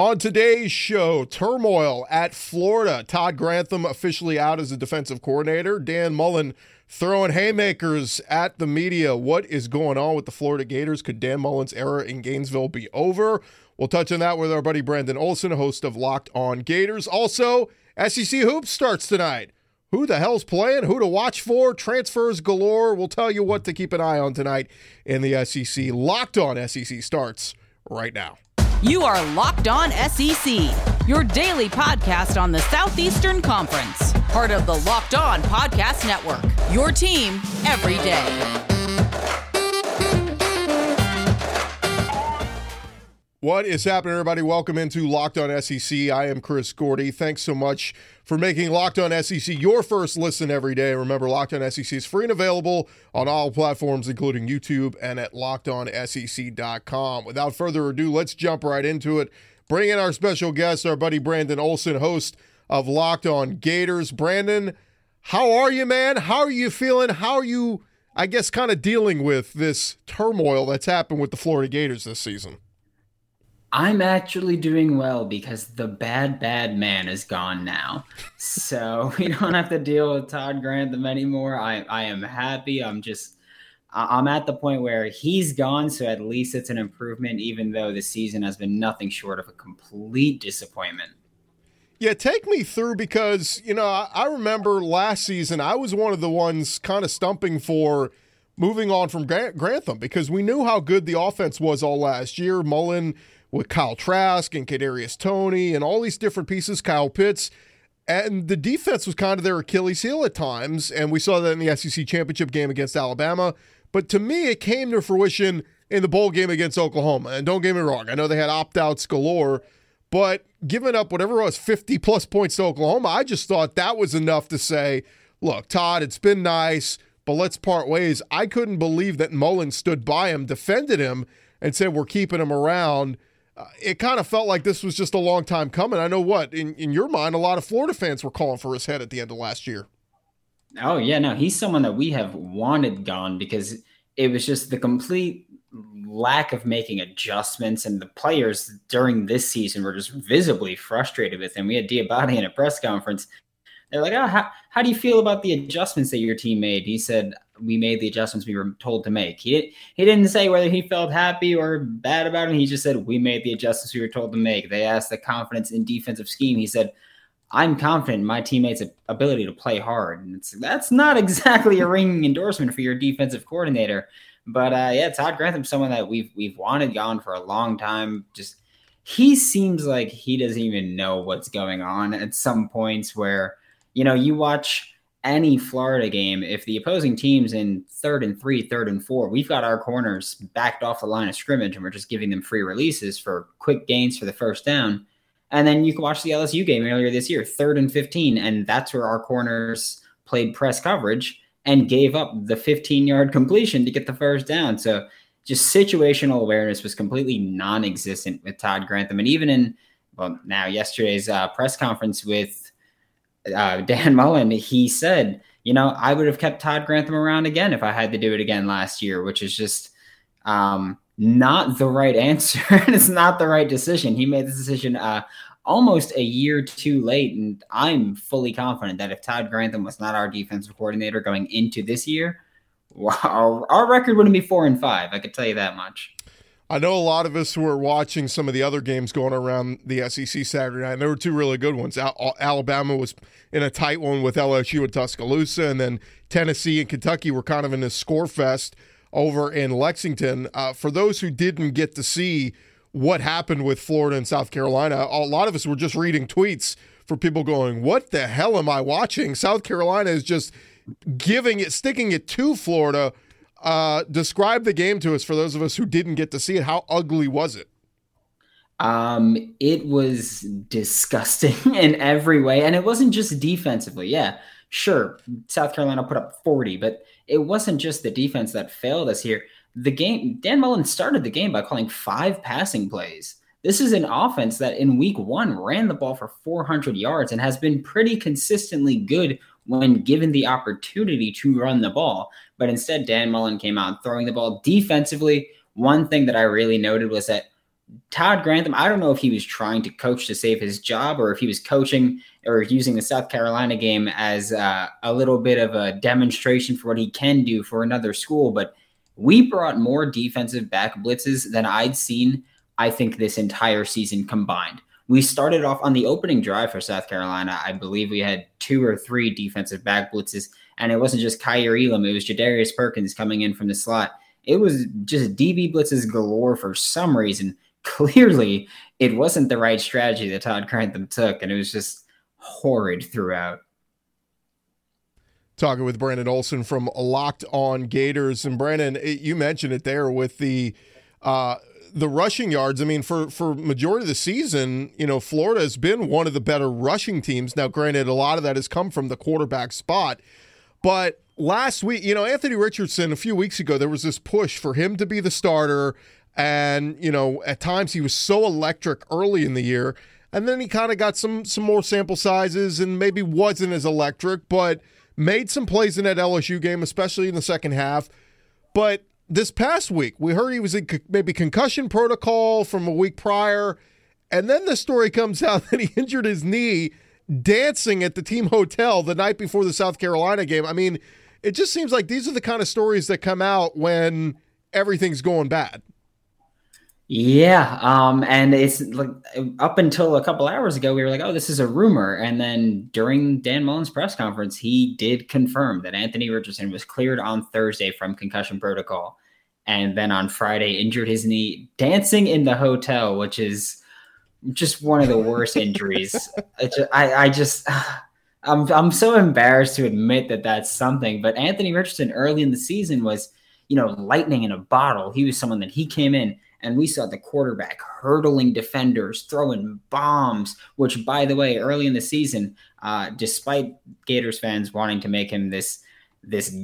On today's show, turmoil at Florida. Todd Grantham officially out as a defensive coordinator. Dan Mullen throwing haymakers at the media. What is going on with the Florida Gators? Could Dan Mullen's era in Gainesville be over? We'll touch on that with our buddy Brandon Olson, host of Locked On Gators. Also, SEC Hoops starts tonight. Who the hell's playing? Who to watch for? Transfers galore. We'll tell you what to keep an eye on tonight in the SEC. Locked On SEC starts right now. You are Locked On SEC, your daily podcast on the Southeastern Conference, part of the Locked On Podcast Network. Your team every day. What is happening, everybody? Welcome into Locked On SEC. I am Chris Gordy. Thanks so much for making Locked On SEC your first listen every day. Remember, Locked On SEC is free and available on all platforms, including YouTube and at lockedonsec.com. Without further ado, let's jump right into it. Bring in our special guest, our buddy Brandon Olson, host of Locked On Gators. Brandon, how are you, man? How are you feeling? How are you, I guess, kind of dealing with this turmoil that's happened with the Florida Gators this season? I'm actually doing well because the bad, bad man is gone now. So we don't have to deal with Todd Grantham anymore. I, I am happy. I'm just, I'm at the point where he's gone. So at least it's an improvement, even though the season has been nothing short of a complete disappointment. Yeah, take me through because, you know, I, I remember last season, I was one of the ones kind of stumping for moving on from Grantham because we knew how good the offense was all last year. Mullen with Kyle Trask and Kadarius Toney and all these different pieces, Kyle Pitts. And the defense was kind of their Achilles heel at times. And we saw that in the SEC championship game against Alabama. But to me, it came to fruition in the bowl game against Oklahoma. And don't get me wrong, I know they had opt outs galore, but giving up whatever it was, 50 plus points to Oklahoma, I just thought that was enough to say, look, Todd, it's been nice, but let's part ways. I couldn't believe that Mullen stood by him, defended him, and said, we're keeping him around uh, it kind of felt like this was just a long time coming. I know what in in your mind, a lot of Florida fans were calling for his head at the end of last year. Oh yeah, no, he's someone that we have wanted gone because it was just the complete lack of making adjustments, and the players during this season were just visibly frustrated with him. We had Diabate in a press conference. They're like, "Oh, how, how do you feel about the adjustments that your team made?" He said, we made the adjustments we were told to make. He didn't he didn't say whether he felt happy or bad about it. He just said we made the adjustments we were told to make. They asked the confidence in defensive scheme. He said, "I'm confident in my teammates' ability to play hard." And that's not exactly a ringing endorsement for your defensive coordinator. But uh, yeah, Todd Grantham, someone that we've we've wanted gone for a long time. Just he seems like he doesn't even know what's going on at some points where you know you watch any Florida game, if the opposing team's in third and three, third and four, we've got our corners backed off the line of scrimmage and we're just giving them free releases for quick gains for the first down. And then you can watch the LSU game earlier this year, third and 15. And that's where our corners played press coverage and gave up the 15 yard completion to get the first down. So just situational awareness was completely non existent with Todd Grantham. And even in, well, now yesterday's uh, press conference with uh, Dan Mullen, he said, you know, I would have kept Todd Grantham around again if I had to do it again last year, which is just um, not the right answer. and it's not the right decision. He made the decision uh, almost a year too late. And I'm fully confident that if Todd Grantham was not our defensive coordinator going into this year, our, our record wouldn't be four and five. I could tell you that much. I know a lot of us were watching some of the other games going around the SEC Saturday night, and there were two really good ones. Alabama was in a tight one with LSU at Tuscaloosa, and then Tennessee and Kentucky were kind of in a score fest over in Lexington. Uh, for those who didn't get to see what happened with Florida and South Carolina, a lot of us were just reading tweets for people going, What the hell am I watching? South Carolina is just giving it, sticking it to Florida uh, describe the game to us for those of us who didn't get to see it. How ugly was it? Um, it was disgusting in every way, and it wasn't just defensively. Yeah, sure, South Carolina put up 40, but it wasn't just the defense that failed us here. The game, Dan Mullen started the game by calling five passing plays. This is an offense that in week one ran the ball for 400 yards and has been pretty consistently good when given the opportunity to run the ball. But instead, Dan Mullen came out throwing the ball defensively. One thing that I really noted was that Todd Grantham, I don't know if he was trying to coach to save his job or if he was coaching or using the South Carolina game as uh, a little bit of a demonstration for what he can do for another school. But we brought more defensive back blitzes than I'd seen, I think, this entire season combined. We started off on the opening drive for South Carolina. I believe we had two or three defensive back blitzes, and it wasn't just Kaiir Elam, it was Jadarius Perkins coming in from the slot. It was just DB blitzes galore for some reason clearly it wasn't the right strategy that Todd Grantham took, and it was just horrid throughout. Talking with Brandon Olson from Locked On Gators, and Brandon, you mentioned it there with the uh, the rushing yards. I mean, for for majority of the season, you know, Florida has been one of the better rushing teams. Now, granted, a lot of that has come from the quarterback spot, but last week, you know, Anthony Richardson a few weeks ago, there was this push for him to be the starter and you know at times he was so electric early in the year and then he kind of got some some more sample sizes and maybe wasn't as electric but made some plays in that LSU game especially in the second half but this past week we heard he was in maybe concussion protocol from a week prior and then the story comes out that he injured his knee dancing at the team hotel the night before the South Carolina game. I mean it just seems like these are the kind of stories that come out when everything's going bad yeah, um, and it's like up until a couple hours ago, we were like, "Oh, this is a rumor," and then during Dan Mullen's press conference, he did confirm that Anthony Richardson was cleared on Thursday from concussion protocol, and then on Friday injured his knee dancing in the hotel, which is just one of the worst injuries. I, I just. I'm I'm so embarrassed to admit that that's something, but Anthony Richardson early in the season was, you know, lightning in a bottle. He was someone that he came in and we saw the quarterback hurdling defenders, throwing bombs, which, by the way, early in the season, uh, despite Gators fans wanting to make him this, this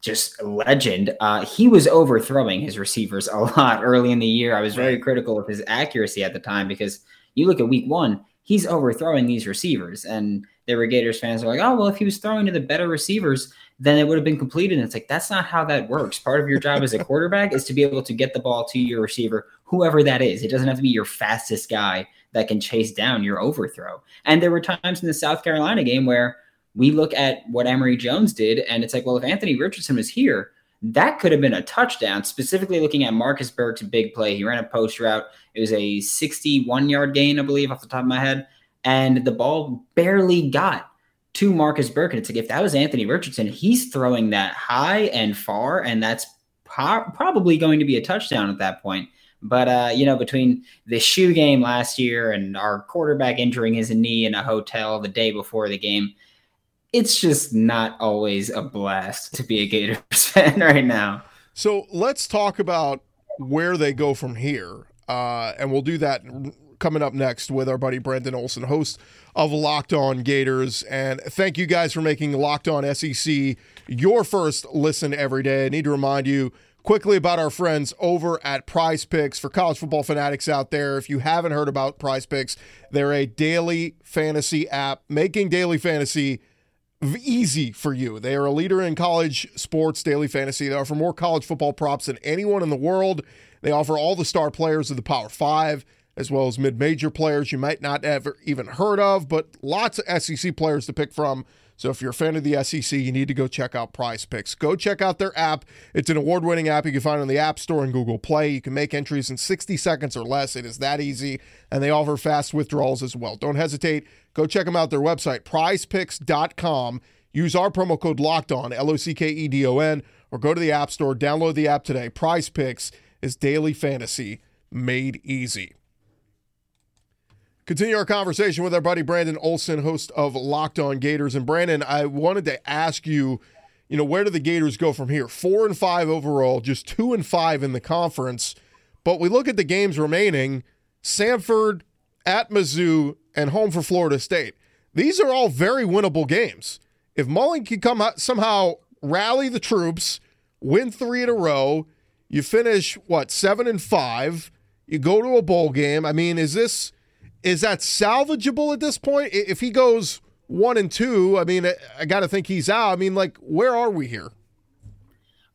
just legend, uh, he was overthrowing his receivers a lot early in the year. I was very critical of his accuracy at the time because you look at week one, he's overthrowing these receivers. And there were Gators fans who are like, oh, well, if he was throwing to the better receivers, then it would have been completed. And it's like, that's not how that works. Part of your job as a quarterback is to be able to get the ball to your receiver, whoever that is. It doesn't have to be your fastest guy that can chase down your overthrow. And there were times in the South Carolina game where we look at what Emory Jones did, and it's like, well, if Anthony Richardson was here, that could have been a touchdown. Specifically looking at Marcus Burke's big play, he ran a post route. It was a 61 yard gain, I believe, off the top of my head, and the ball barely got to Marcus Burke. And it's like if that was Anthony Richardson, he's throwing that high and far, and that's po- probably going to be a touchdown at that point. But uh, you know, between the shoe game last year and our quarterback injuring his knee in a hotel the day before the game, it's just not always a blast to be a Gators fan right now. So let's talk about where they go from here, uh, and we'll do that coming up next with our buddy Brandon Olson, host of Locked On Gators. And thank you guys for making Locked On SEC your first listen every day. I need to remind you quickly about our friends over at Prize Picks for college football fanatics out there. If you haven't heard about Prize Picks, they're a daily fantasy app making daily fantasy easy for you. They are a leader in college sports daily fantasy. They offer more college football props than anyone in the world. They offer all the star players of the Power Five as well as mid major players you might not ever even heard of, but lots of SEC players to pick from. So if you're a fan of the SEC, you need to go check out Prize Picks. Go check out their app. It's an award winning app you can find on the App Store and Google Play. You can make entries in 60 seconds or less. It is that easy, and they offer fast withdrawals as well. Don't hesitate. Go check them out. Their website, prizepicks.com. Use our promo code locked on, L O C K E D O N, or go to the App Store, download the app today. Prize Picks is daily fantasy made easy. Continue our conversation with our buddy Brandon Olson, host of Locked On Gators. And Brandon, I wanted to ask you, you know, where do the Gators go from here? Four and five overall, just two and five in the conference. But we look at the games remaining: Samford, at Mizzou, and home for Florida State. These are all very winnable games. If Mullen can come out, somehow rally the troops, win three in a row, you finish what seven and five. You go to a bowl game. I mean, is this? Is that salvageable at this point? If he goes one and two, I mean, I, got to think he's out. I mean, like, where are we here?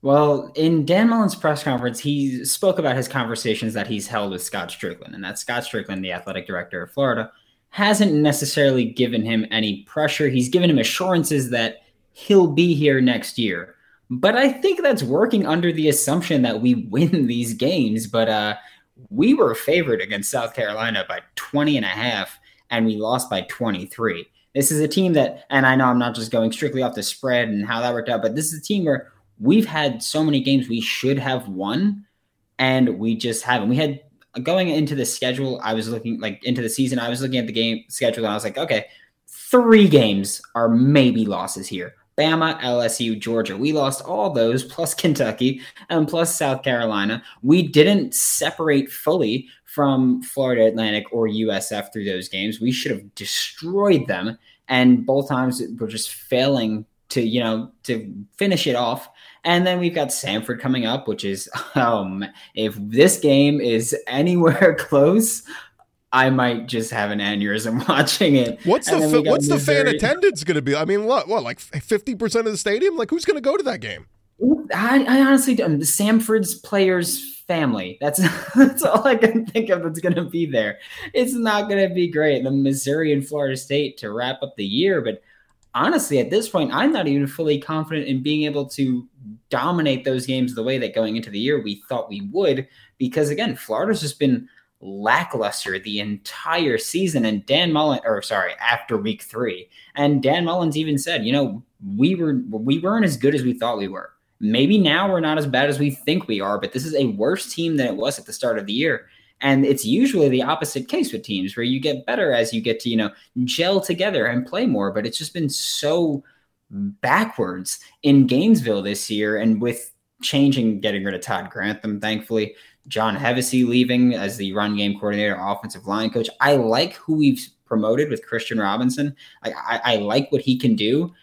Well, in Dan Mullen's press conference, he spoke about his conversations that he's held with Scott Stricklin, and that Scott Stricklin, the athletic director of Florida, hasn't necessarily given him any pressure. He's given him assurances that he'll be here next year. But I think that's working under the assumption that we win these games. But uh, we were favored against South Carolina by 20 and a half, and we lost by 23. This is a team that, and I know I'm not just going strictly off the spread and how that worked out, but this is a team where we've had so many games we should have won, and we just haven't. We had going into the schedule, I was looking like into the season, I was looking at the game schedule, and I was like, okay, three games are maybe losses here. Bama, LSU, Georgia. We lost all those plus Kentucky and plus South Carolina. We didn't separate fully from Florida Atlantic or USF through those games. We should have destroyed them. And both times we're just failing to, you know, to finish it off. And then we've got Samford coming up, which is, um, if this game is anywhere close, I might just have an aneurysm watching it. What's the what's the fan attendance going to be? I mean, what what like fifty percent of the stadium? Like, who's going to go to that game? I, I honestly, the Samford's players' family. That's that's all I can think of that's going to be there. It's not going to be great. The Missouri and Florida State to wrap up the year, but honestly, at this point, I'm not even fully confident in being able to dominate those games the way that going into the year we thought we would. Because again, Florida's just been lackluster the entire season. And Dan Mullen, or sorry, after week three, and Dan Mullins even said, you know, we were we weren't as good as we thought we were. Maybe now we're not as bad as we think we are, but this is a worse team than it was at the start of the year. And it's usually the opposite case with teams where you get better as you get to, you know, gel together and play more. But it's just been so backwards in Gainesville this year. And with changing, getting rid of Todd Grantham, thankfully, John Hevesy leaving as the run game coordinator, offensive line coach. I like who we've promoted with Christian Robinson. I, I, I like what he can do,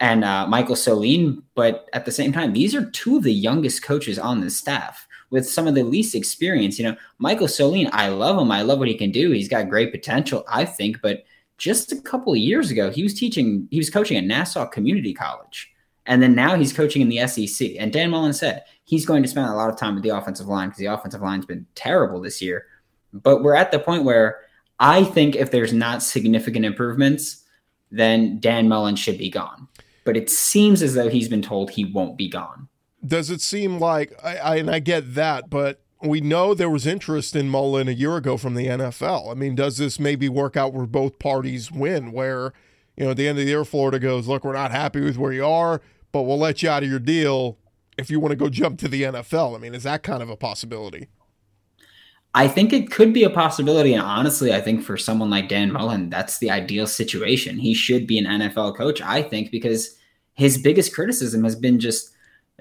and uh, Michael Soline. But at the same time, these are two of the youngest coaches on the staff with some of the least experience. You know, Michael Soline, I love him. I love what he can do. He's got great potential, I think. But just a couple of years ago, he was teaching, he was coaching at Nassau Community College. And then now he's coaching in the SEC. And Dan Mullen said he's going to spend a lot of time with the offensive line because the offensive line's been terrible this year. But we're at the point where I think if there's not significant improvements, then Dan Mullen should be gone. But it seems as though he's been told he won't be gone. Does it seem like I, I and I get that, but we know there was interest in Mullen a year ago from the NFL. I mean, does this maybe work out where both parties win? Where, you know, at the end of the year, Florida goes, look, we're not happy with where you are, but we'll let you out of your deal if you want to go jump to the NFL. I mean, is that kind of a possibility? I think it could be a possibility. And honestly, I think for someone like Dan Mullen, that's the ideal situation. He should be an NFL coach, I think, because his biggest criticism has been just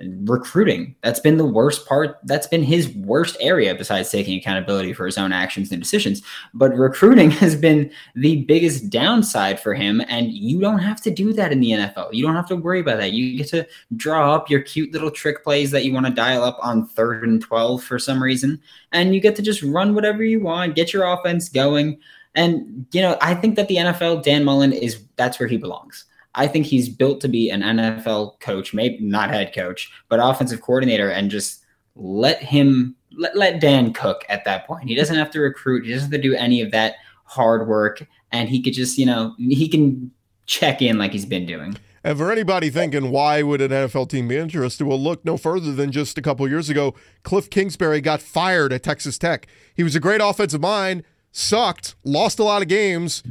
recruiting. That's been the worst part. That's been his worst area besides taking accountability for his own actions and decisions. But recruiting has been the biggest downside for him. And you don't have to do that in the NFL. You don't have to worry about that. You get to draw up your cute little trick plays that you want to dial up on third and 12 for some reason. And you get to just run whatever you want, get your offense going. And, you know, I think that the NFL, Dan Mullen, is that's where he belongs. I think he's built to be an NFL coach, maybe not head coach, but offensive coordinator, and just let him let, let Dan cook at that point. He doesn't have to recruit. He doesn't have to do any of that hard work, and he could just you know he can check in like he's been doing. And for anybody thinking why would an NFL team be interested, well, look no further than just a couple years ago. Cliff Kingsbury got fired at Texas Tech. He was a great offensive mind, sucked, lost a lot of games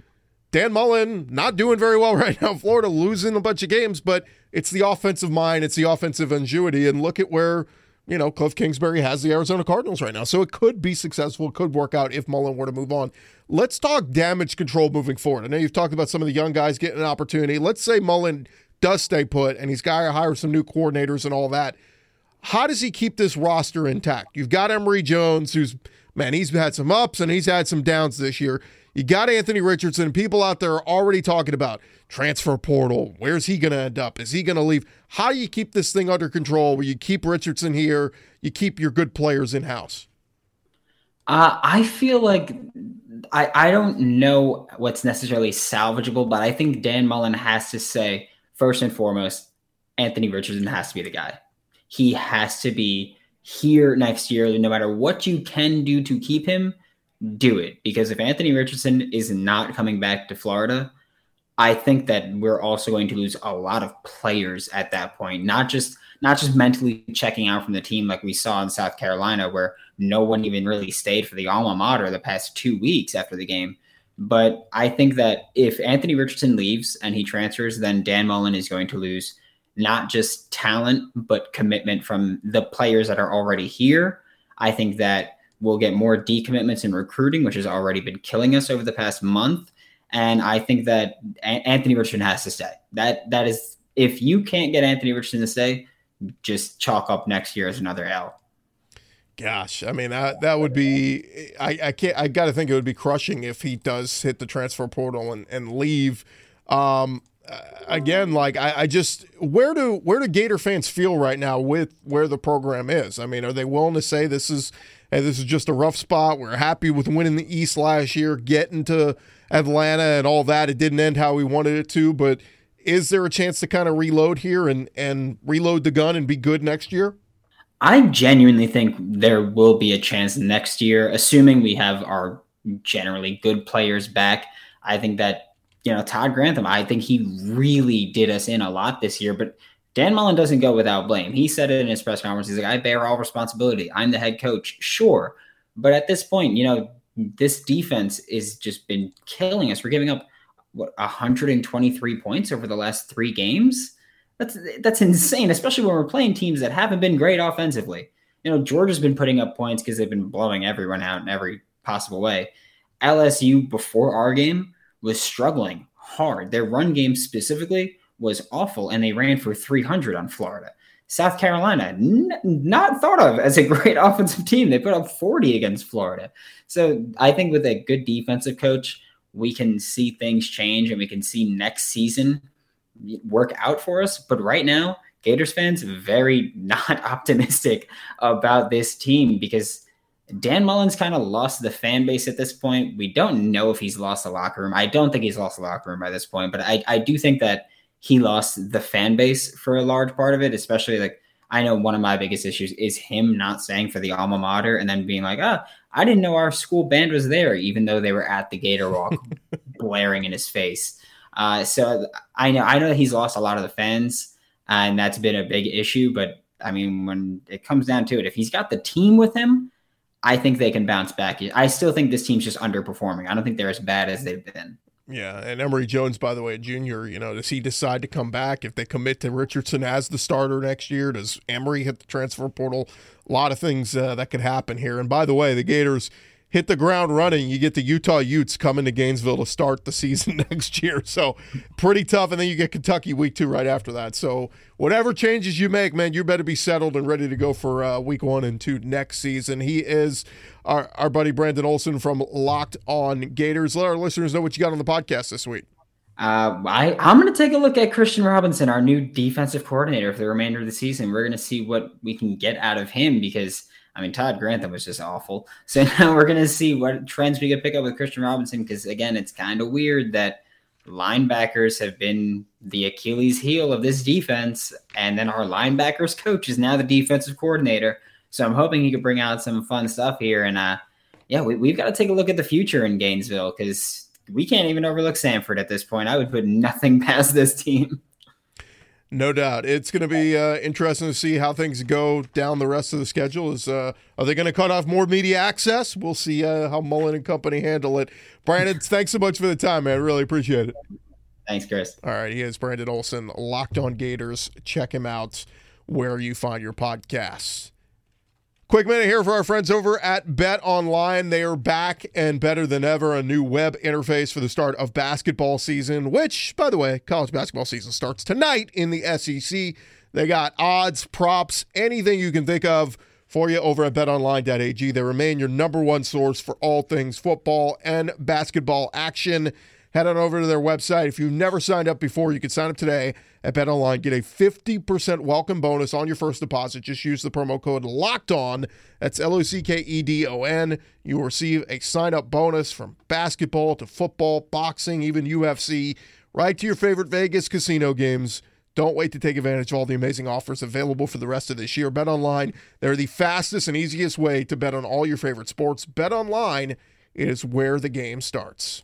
Dan Mullen not doing very well right now. Florida losing a bunch of games, but it's the offensive mind, it's the offensive ingenuity, and look at where you know Cliff Kingsbury has the Arizona Cardinals right now. So it could be successful, it could work out if Mullen were to move on. Let's talk damage control moving forward. I know you've talked about some of the young guys getting an opportunity. Let's say Mullen does stay put and he's got to hire some new coordinators and all that. How does he keep this roster intact? You've got Emory Jones, who's man, he's had some ups and he's had some downs this year. You got Anthony Richardson. People out there are already talking about transfer portal. Where's he going to end up? Is he going to leave? How do you keep this thing under control where you keep Richardson here, you keep your good players in house? Uh, I feel like I, I don't know what's necessarily salvageable, but I think Dan Mullen has to say, first and foremost, Anthony Richardson has to be the guy he has to be here next year. No matter what you can do to keep him, do it. Because if Anthony Richardson is not coming back to Florida, I think that we're also going to lose a lot of players at that point. Not just not just mentally checking out from the team like we saw in South Carolina, where no one even really stayed for the alma mater the past two weeks after the game. But I think that if Anthony Richardson leaves and he transfers, then Dan Mullen is going to lose not just talent, but commitment from the players that are already here. I think that we'll get more decommitments in recruiting, which has already been killing us over the past month. And I think that Anthony Richardson has to stay. That that is if you can't get Anthony Richardson to stay, just chalk up next year as another L. Gosh, I mean that that would be I, I can't I got to think it would be crushing if he does hit the transfer portal and and leave. Um, again, like I, I just where do where do Gator fans feel right now with where the program is? I mean, are they willing to say this is hey, this is just a rough spot? We're happy with winning the East last year, getting to Atlanta and all that. It didn't end how we wanted it to, but is there a chance to kind of reload here and and reload the gun and be good next year? I genuinely think there will be a chance next year, assuming we have our generally good players back. I think that you know, Todd Grantham, I think he really did us in a lot this year, but Dan Mullen doesn't go without blame. He said it in his press conference. He's like, I bear all responsibility. I'm the head coach. Sure. But at this point, you know, this defense is just been killing us. We're giving up what 123 points over the last three games. That's that's insane, especially when we're playing teams that haven't been great offensively. You know, Georgia's been putting up points because they've been blowing everyone out in every possible way. LSU before our game was struggling hard. Their run game specifically was awful, and they ran for 300 on Florida. South Carolina, n- not thought of as a great offensive team. They put up 40 against Florida. So I think with a good defensive coach, we can see things change and we can see next season work out for us. But right now, Gators fans very not optimistic about this team because Dan Mullen's kind of lost the fan base at this point. We don't know if he's lost the locker room. I don't think he's lost the locker room by this point, but I, I do think that he lost the fan base for a large part of it, especially like I know one of my biggest issues is him not saying for the alma mater and then being like, ah, oh, I didn't know our school band was there, even though they were at the Gator Walk blaring in his face. Uh, so I know I know that he's lost a lot of the fans, and that's been a big issue. But I mean, when it comes down to it, if he's got the team with him, I think they can bounce back. I still think this team's just underperforming. I don't think they're as bad as they've been. Yeah, and Emory Jones, by the way, junior, you know, does he decide to come back if they commit to Richardson as the starter next year? Does Emory hit the transfer portal? A lot of things uh, that could happen here. And by the way, the Gators hit the ground running, you get the Utah Utes coming to Gainesville to start the season next year. So pretty tough. And then you get Kentucky week two right after that. So whatever changes you make, man, you better be settled and ready to go for uh, week one and two next season. He is our, our buddy Brandon Olson from Locked On Gators. Let our listeners know what you got on the podcast this week. Uh, I, I'm going to take a look at Christian Robinson, our new defensive coordinator for the remainder of the season. We're going to see what we can get out of him because – I mean, Todd Grantham was just awful. So now we're going to see what trends we could pick up with Christian Robinson because, again, it's kind of weird that linebackers have been the Achilles heel of this defense. And then our linebackers coach is now the defensive coordinator. So I'm hoping he could bring out some fun stuff here. And uh, yeah, we, we've got to take a look at the future in Gainesville because we can't even overlook Samford at this point. I would put nothing past this team. No doubt. It's going to be uh, interesting to see how things go down the rest of the schedule. Is uh, Are they going to cut off more media access? We'll see uh, how Mullen and company handle it. Brandon, thanks so much for the time, man. Really appreciate it. Thanks, Chris. All right. He is Brandon Olson, Locked on Gators. Check him out where you find your podcasts. Quick minute here for our friends over at Bet Online. They are back and better than ever. A new web interface for the start of basketball season, which, by the way, college basketball season starts tonight in the SEC. They got odds, props, anything you can think of for you over at betonline.ag. They remain your number one source for all things football and basketball action. Head on over to their website. If you've never signed up before, you can sign up today at BetOnline. Get a 50% welcome bonus on your first deposit. Just use the promo code LOCKED ON. That's L O C K E D O N. You will receive a sign up bonus from basketball to football, boxing, even UFC, right to your favorite Vegas casino games Don't wait to take advantage of all the amazing offers available for the rest of this year. Bet online, they're the fastest and easiest way to bet on all your favorite sports. Bet online is where the game starts.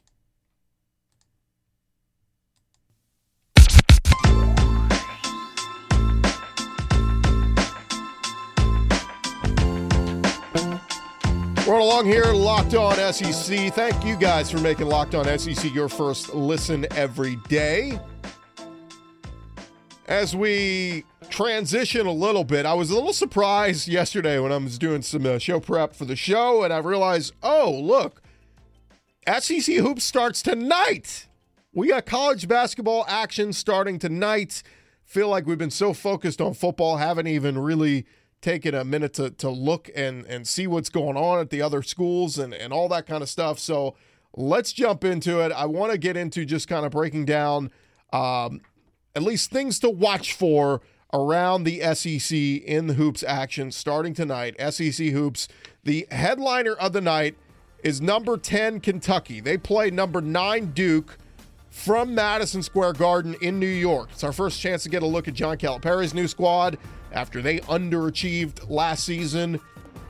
Rolling along here, Locked On SEC. Thank you guys for making Locked On SEC your first listen every day. As we transition a little bit, I was a little surprised yesterday when I was doing some uh, show prep for the show, and I realized, oh, look, SEC Hoops starts tonight. We got college basketball action starting tonight. Feel like we've been so focused on football, haven't even really taken a minute to, to look and, and see what's going on at the other schools and, and all that kind of stuff. So let's jump into it. I want to get into just kind of breaking down um, at least things to watch for around the SEC in the hoops action starting tonight. SEC hoops. The headliner of the night is number 10 Kentucky. They play number 9 Duke from Madison Square Garden in New York. It's our first chance to get a look at John Calipari's new squad after they underachieved last season.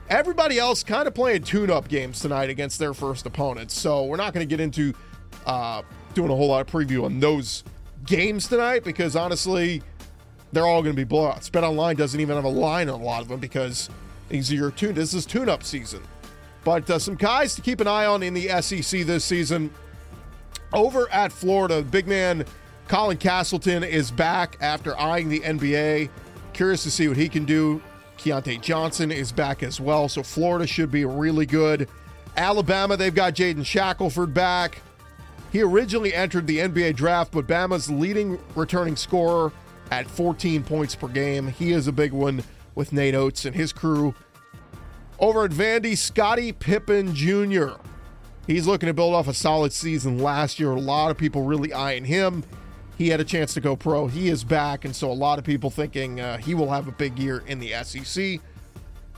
Everybody else kind of playing tune-up games tonight against their first opponents. So we're not going to get into uh, doing a whole lot of preview on those games tonight because honestly, they're all going to be blowouts. Bet Online doesn't even have a line on a lot of them because these are your tune. This is tune-up season. But uh, some guys to keep an eye on in the SEC this season. Over at Florida, big man Colin Castleton is back after eyeing the NBA. Curious to see what he can do. Keyontae Johnson is back as well, so Florida should be really good. Alabama, they've got Jaden Shackelford back. He originally entered the NBA draft, but Bama's leading returning scorer at 14 points per game. He is a big one with Nate Oats and his crew. Over at Vandy, Scotty Pippen Jr. He's looking to build off a solid season last year. A lot of people really eyeing him. He had a chance to go pro. He is back, and so a lot of people thinking uh, he will have a big year in the SEC.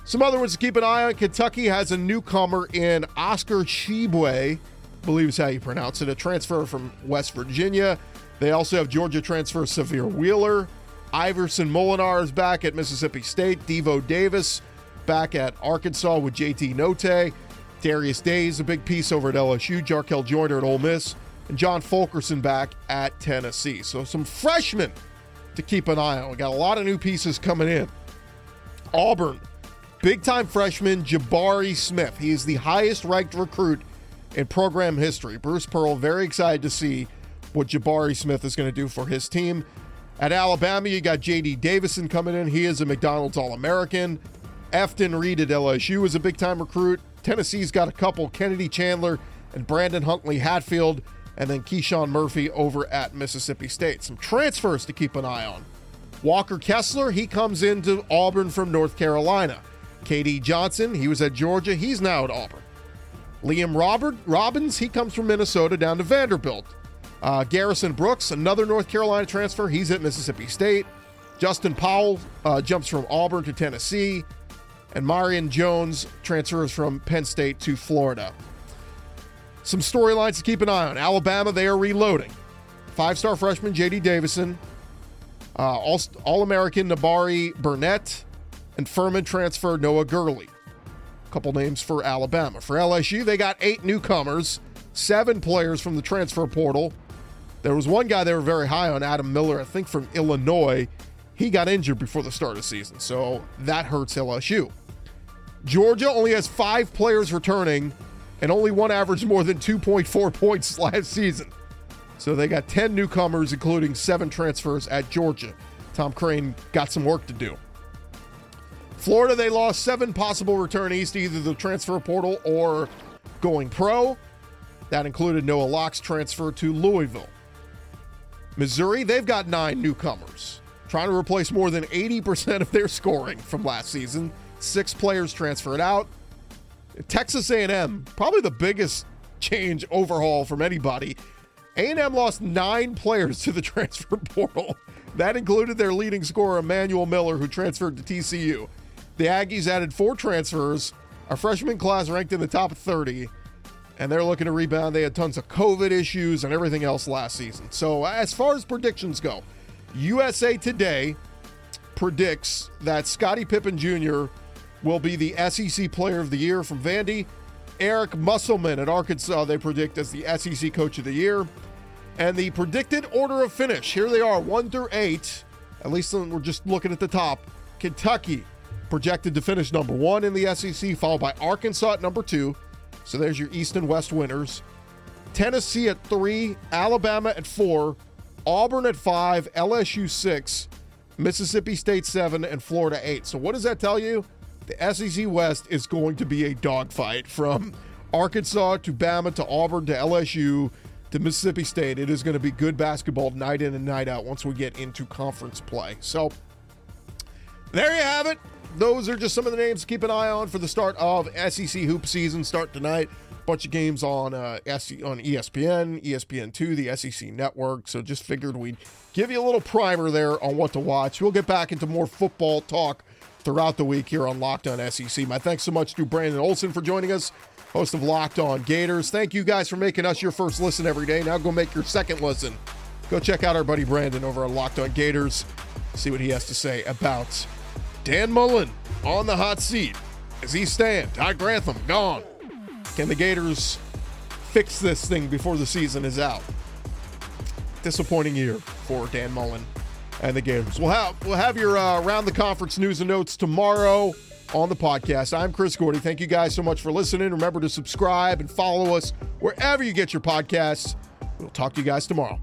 Some other ones to keep an eye on. Kentucky has a newcomer in Oscar Tshiebwe, believe is how you pronounce it, a transfer from West Virginia. They also have Georgia transfer Sahvir Wheeler. Iverson Molinar is back at Mississippi State. Devo Davis back at Arkansas with JT Notae. Darius Day is a big piece over at LSU. Jarkel Joiner at Ole Miss and John Fulkerson back at Tennessee. So some freshmen to keep an eye on. We got a lot of new pieces coming in. Auburn, big time freshman Jabari Smith. He is the highest ranked recruit in program history. Bruce Pearl very excited to see what Jabari Smith is going to do for his team. At Alabama, you got J.D. Davison coming in. He is a McDonald's All American. Efton Reid at LSU is a big time recruit. Tennessee's got a couple Kennedy Chandler and Brandon Huntley Hatfield and then Keyshawn Murphy over at Mississippi State. Some transfers to keep an eye on. Walker Kessler, he comes into Auburn from North Carolina. KD Johnson, he was at Georgia, he's now at Auburn. Liam Robert Robbins, he comes from Minnesota down to Vanderbilt. Uh, Garrison Brooks, another North Carolina transfer, he's at Mississippi State. Justin Powell uh, jumps from Auburn to Tennessee. And Myreon Jones transfers from Penn State to Florida. Some storylines to keep an eye on. Alabama, they are reloading. Five star freshman J.D. Davison, uh, All American Nimari Burnett, and Furman transfer Noah Gurley. A couple names for Alabama. For LSU, they got eight newcomers, seven players from the transfer portal. There was one guy they were very high on, Adam Miller, I think from Illinois. He got injured before the start of the season, so that hurts LSU. Georgia only has five players returning and only one averaged more than 2.4 points last season. So they got 10 newcomers, including seven transfers at Georgia. Tom Crean got some work to do. Florida, they lost seven possible returnees to either the transfer portal or going pro. That included Noah Locke's transfer to Louisville. Missouri, they've got nine newcomers, trying to replace more than 80% of their scoring from last season. Six players transferred out. Texas A&M, probably the biggest change overhaul from anybody. A&M lost nine players to the transfer portal. That included their leading scorer, Emmanuel Miller, who transferred to TCU. The Aggies added four transfers, a freshman class ranked in the top 30, and they're looking to rebound. They had tons of COVID issues and everything else last season. So, as far as predictions go, USA Today predicts that Scotty Pippen Jr. will be the SEC Player of the Year from Vandy. Eric Musselman at Arkansas, they predict as the SEC Coach of the Year. And the predicted order of finish here they are, one through eight. At least we're just looking at the top. Kentucky projected to finish number one in the SEC, followed by Arkansas at number two. So there's your East and West winners. Tennessee at three, Alabama at four, Auburn at five, LSU six, Mississippi State seven, and Florida eight. So what does that tell you? The SEC West is going to be a dogfight from Arkansas to Bama to Auburn to LSU to Mississippi State. It is going to be good basketball night in and night out once we get into conference play. So there you have it. Those are just some of the names to keep an eye on for the start of SEC hoop season. Start tonight. Bunch of games on uh, on ESPN, ESPN2, the SEC network. So just figured we'd give you a little primer there on what to watch. We'll get back into more football talk throughout the week here on Locked On SEC. My thanks so much to Brandon Olson for joining us, host of Locked On Gators. Thank you guys for making us your first listen every day. Now go make your second listen. Go check out our buddy Brandon over at Locked On Gators. See what he has to say about Dan Mullen on the hot seat. As he stand, Todd Grantham gone. Can the Gators fix this thing before the season is out? Disappointing year for Dan Mullen and the Gators. We'll have we'll have your uh, around the conference news and notes tomorrow on the podcast. I'm Chris Gordy. Thank you guys so much for listening. Remember to subscribe and follow us wherever you get your podcasts. We'll talk to you guys tomorrow.